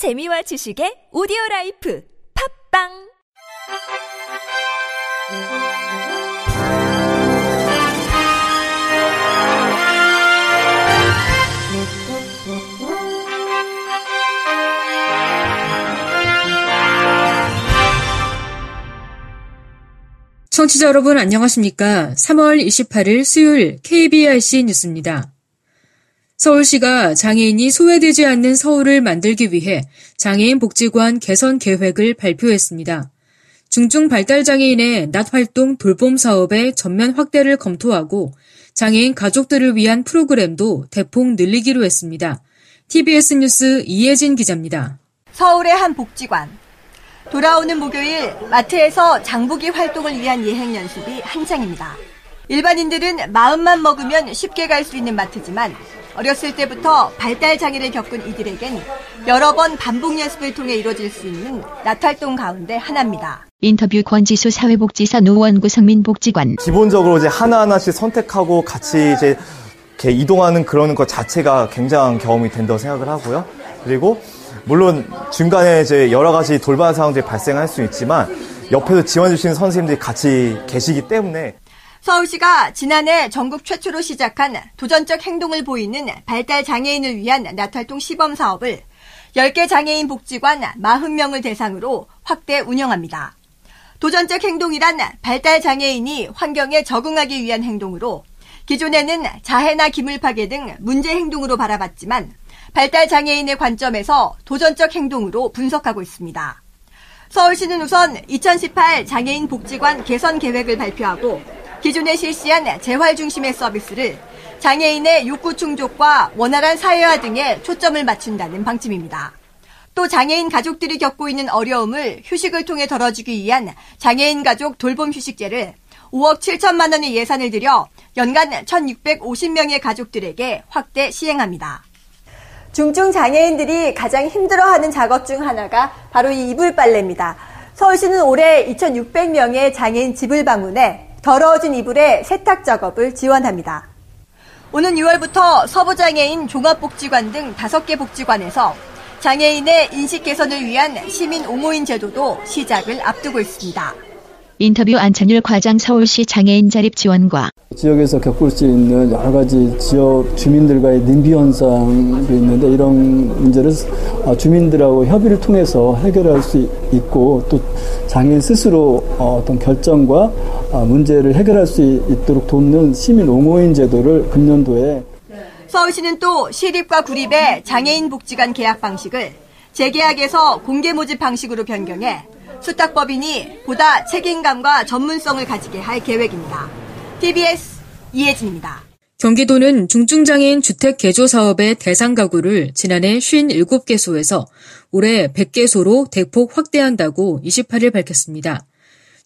재미와 지식의 오디오 라이프 팝빵 청취자 여러분 안녕하십니까? 3월 28일 수요일 KBRC 뉴스입니다. 서울시가 장애인이 소외되지 않는 서울을 만들기 위해 장애인 복지관 개선 계획을 발표했습니다. 중증 발달 장애인의 낮 활동 돌봄 사업의 전면 확대를 검토하고 장애인 가족들을 위한 프로그램도 대폭 늘리기로 했습니다. TBS 뉴스 이혜진 기자입니다. 서울의 한 복지관. 돌아오는 목요일 마트에서 장보기 활동을 위한 예행 연습이 한창입니다. 일반인들은 마음만 먹으면 쉽게 갈 수 있는 마트지만 어렸을 때부터 발달 장애를 겪은 이들에겐 여러 번 반복 연습을 통해 이루어질 수 있는 나탈동 가운데 하나입니다. 인터뷰 권지수 사회복지사 노원구 성민복지관. 기본적으로 이제 하나하나씩 선택하고 같이 이제 이렇게 이동하는 그런 것 자체가 굉장한 경험이 된다고 생각을 하고요. 그리고 물론 중간에 이제 여러 가지 돌발 상황들이 발생할 수 있지만 옆에서 지원해 주시는 선생님들이 같이 계시기 때문에 서울시가 지난해 전국 최초로 시작한 도전적 행동을 보이는 발달 장애인을 위한 나탈동 시범 사업을 10개 장애인 복지관 40명을 대상으로 확대 운영합니다. 도전적 행동이란 발달 장애인이 환경에 적응하기 위한 행동으로 기존에는 자해나 기물 파괴 등 문제 행동으로 바라봤지만 발달 장애인의 관점에서 도전적 행동으로 분석하고 있습니다. 서울시는 우선 2018 장애인 복지관 개선 계획을 발표하고 기존에 실시한 재활 중심의 서비스를 장애인의 욕구 충족과 원활한 사회화 등에 초점을 맞춘다는 방침입니다. 또 장애인 가족들이 겪고 있는 어려움을 휴식을 통해 덜어주기 위한 장애인 가족 돌봄 휴식제를 5억 7천만 원의 예산을 들여 연간 1,650명의 가족들에게 확대 시행합니다. 중증 장애인들이 가장 힘들어하는 작업 중 하나가 바로 이 이불 빨래입니다. 서울시는 올해 2,600명의 장애인 집을 방문해 더러워진 이불의 세탁 작업을 지원합니다. 오는 6월부터 서부장애인 종합복지관 등 5개 복지관에서 장애인의 인식 개선을 위한 시민 옹호인 제도도 시작을 앞두고 있습니다. 인터뷰 안찬율 과장 서울시 장애인 자립 지원과 지역에서 겪을 수 있는 여러 가지 지역 주민들과의 nim비 현상도 있는데 이런 문제를 주민들하고 협의를 통해서 해결할 수 있고 또 장애인 스스로 어떤 결정과 문제를 해결할 수 있도록 돕는 시민 옹호인 제도를 금년도에 서울시는 또 시립과 구립의 장애인 복지관 계약 방식을 재계약에서 공개 모집 방식으로 변경해 수탁법인이 보다 책임감과 전문성을 가지게 할 계획입니다. TBS 이혜진입니다. 경기도는 중증장애인 주택 개조 사업의 대상 가구를 지난해 57개소에서 올해 100개소로 대폭 확대한다고 28일 밝혔습니다.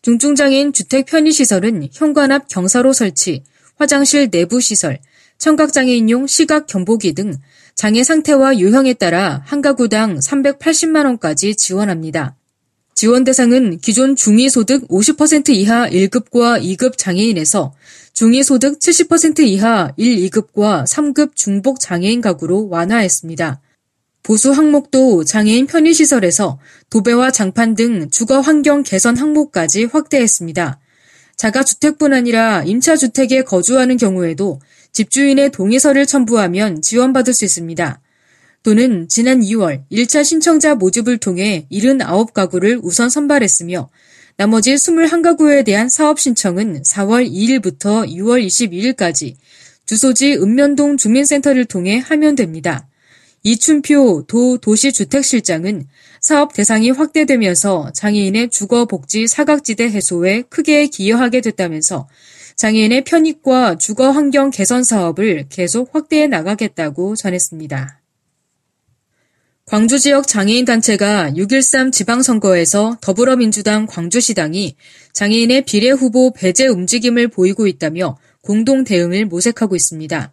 중증장애인 주택 편의시설은 현관 앞 경사로 설치, 화장실 내부 시설, 청각장애인용 시각 경보기 등 장애 상태와 유형에 따라 한 가구당 380만 원까지 지원합니다. 지원 대상은 기존 중위소득 50% 이하 1급과 2급 장애인에서 중위소득 70% 이하 1, 2급과 3급 중복 장애인 가구로 완화했습니다. 보수 항목도 장애인 편의시설에서 도배와 장판 등 주거 환경 개선 항목까지 확대했습니다. 자가주택뿐 아니라 임차주택에 거주하는 경우에도 집주인의 동의서를 첨부하면 지원받을 수 있습니다. 또는 지난 2월 1차 신청자 모집을 통해 79가구를 우선 선발했으며 나머지 21가구에 대한 사업 신청은 4월 2일부터 6월 22일까지 주소지 읍면동 주민센터를 통해 하면 됩니다. 이춘표 도 도시주택실장은 사업 대상이 확대되면서 장애인의 주거 복지 사각지대 해소에 크게 기여하게 됐다면서 장애인의 편익과 주거 환경 개선 사업을 계속 확대해 나가겠다고 전했습니다. 광주 지역 장애인 단체가 6.13 지방선거에서 더불어민주당 광주시당이 장애인의 비례 후보 배제 움직임을 보이고 있다며 공동 대응을 모색하고 있습니다.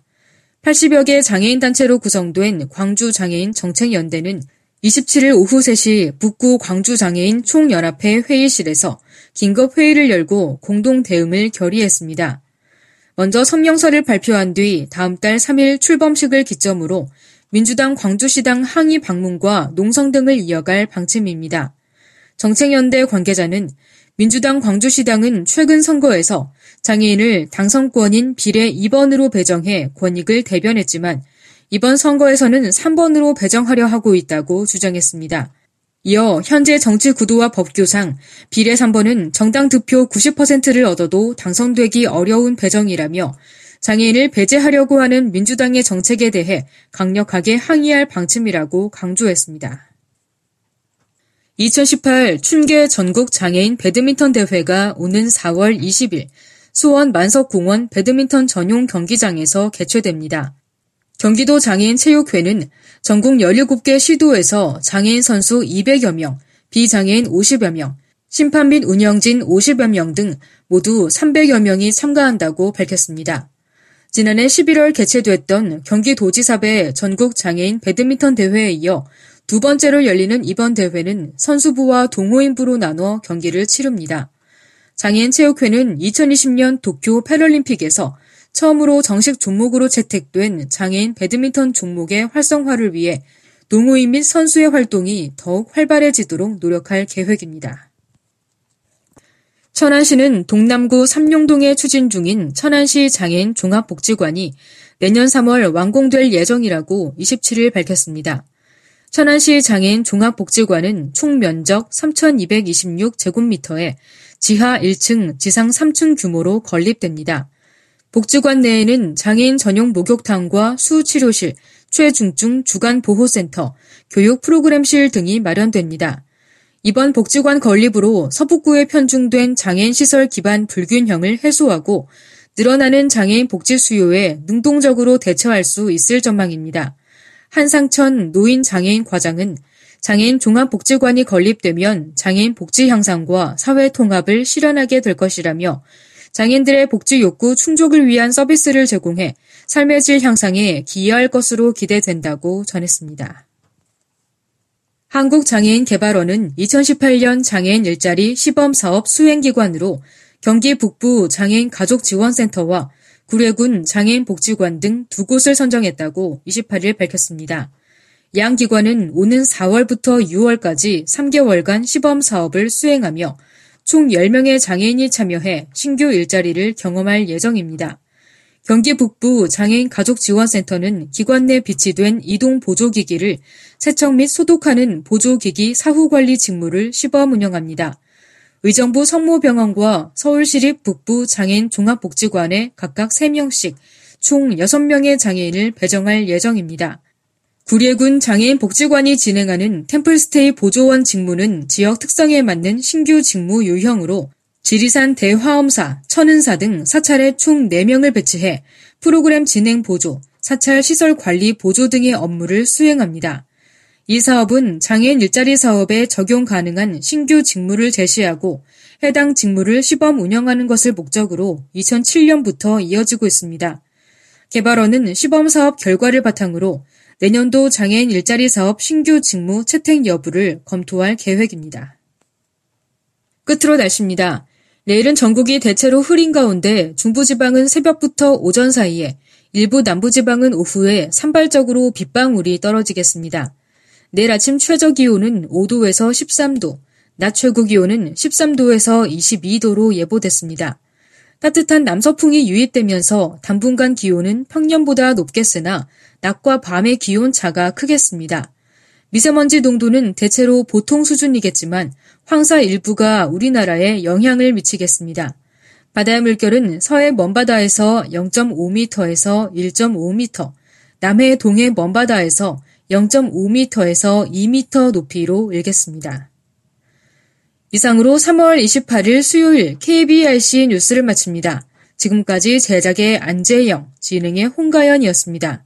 80여 개 장애인 단체로 구성된 광주 장애인 정책연대는 27일 오후 3시 북구 광주 장애인 총연합회 회의실에서 긴급 회의를 열고 공동 대응을 결의했습니다. 먼저 성명서를 발표한 뒤 다음 달 3일 출범식을 기점으로 민주당 광주시당 항의 방문과 농성 등을 이어갈 방침입니다. 정책연대 관계자는 민주당 광주시당은 최근 선거에서 장애인을 당선권인 비례 2번으로 배정해 권익을 대변했지만 이번 선거에서는 3번으로 배정하려 하고 있다고 주장했습니다. 이어 현재 정치 구도와 법규상 비례 3번은 정당 득표 90%를 얻어도 당선되기 어려운 배정이라며 장애인을 배제하려고 하는 민주당의 정책에 대해 강력하게 항의할 방침이라고 강조했습니다. 2018 춘계 전국 장애인 배드민턴 대회가 오는 4월 20일 수원 만석공원 배드민턴 전용 경기장에서 개최됩니다. 경기도 장애인 체육회는 전국 17개 시도에서 장애인 선수 200여 명, 비장애인 50여 명, 심판 및 운영진 50여 명 등 모두 300여 명이 참가한다고 밝혔습니다. 지난해 11월 개최됐던 경기도지사배 전국 장애인 배드민턴 대회에 이어 두 번째로 열리는 이번 대회는 선수부와 동호인부로 나눠 경기를 치릅니다. 장애인 체육회는 2020년 도쿄 패럴림픽에서 처음으로 정식 종목으로 채택된 장애인 배드민턴 종목의 활성화를 위해 동호인 및 선수의 활동이 더욱 활발해지도록 노력할 계획입니다. 천안시는 동남구 삼룡동에 추진 중인 천안시 장애인 종합복지관이 내년 3월 완공될 예정이라고 27일 밝혔습니다. 천안시 장애인 종합복지관은 총 면적 3,226제곱미터에 지하 1층, 지상 3층 규모로 건립됩니다. 복지관 내에는 장애인 전용 목욕탕과 수치료실, 최중증 주간 보호센터, 교육 프로그램실 등이 마련됩니다. 이번 복지관 건립으로 서북구에 편중된 장애인 시설 기반 불균형을 해소하고 늘어나는 장애인 복지 수요에 능동적으로 대처할 수 있을 전망입니다. 한상천 노인 장애인 과장은 장애인 종합복지관이 건립되면 장애인 복지 향상과 사회 통합을 실현하게 될 것이라며 장애인들의 복지 욕구 충족을 위한 서비스를 제공해 삶의 질 향상에 기여할 것으로 기대된다고 전했습니다. 한국장애인개발원은 2018년 장애인 일자리 시범사업 수행기관으로 경기 북부 장애인 가족지원센터와 구례군 장애인복지관 등 두 곳을 선정했다고 28일 밝혔습니다. 양 기관은 오는 4월부터 6월까지 3개월간 시범 사업을 수행하며 총 10명의 장애인이 참여해 신규 일자리를 경험할 예정입니다. 경기 북부 장애인 가족지원센터는 기관 내 비치된 이동 보조기기를 세척 및 소독하는 보조기기 사후관리 직무를 시범 운영합니다. 의정부 성모병원과 서울시립 북부 장애인 종합복지관에 각각 3명씩 총 6명의 장애인을 배정할 예정입니다. 구례군 장애인 복지관이 진행하는 템플스테이 보조원 직무는 지역 특성에 맞는 신규 직무 유형으로 지리산 대화엄사, 천은사 등 사찰에 총 4명을 배치해 프로그램 진행 보조, 사찰 시설 관리 보조 등의 업무를 수행합니다. 이 사업은 장애인 일자리 사업에 적용 가능한 신규 직무를 제시하고 해당 직무를 시범 운영하는 것을 목적으로 2007년부터 이어지고 있습니다. 개발원은 시범 사업 결과를 바탕으로 내년도 장애인 일자리 사업 신규 직무 채택 여부를 검토할 계획입니다. 끝으로 날씨입니다. 내일은 전국이 대체로 흐린 가운데 중부지방은 새벽부터 오전 사이에 일부 남부지방은 오후에 산발적으로 빗방울이 떨어지겠습니다. 내일 아침 최저 기온은 5도에서 13도, 낮 최고 기온은 13도에서 22도로 예보됐습니다. 따뜻한 남서풍이 유입되면서 당분간 기온은 평년보다 높겠으나 낮과 밤의 기온 차가 크겠습니다. 미세먼지 농도는 대체로 보통 수준이겠지만 황사 일부가 우리나라에 영향을 미치겠습니다. 바다의 물결은 서해 먼바다에서 0.5m에서 1.5m, 남해 동해 먼바다에서 0.5m에서 2m 높이로 일겠습니다. 이상으로 3월 28일 수요일 KBRC 뉴스를 마칩니다. 지금까지 제작의 안재영, 진행의 홍가연이었습니다.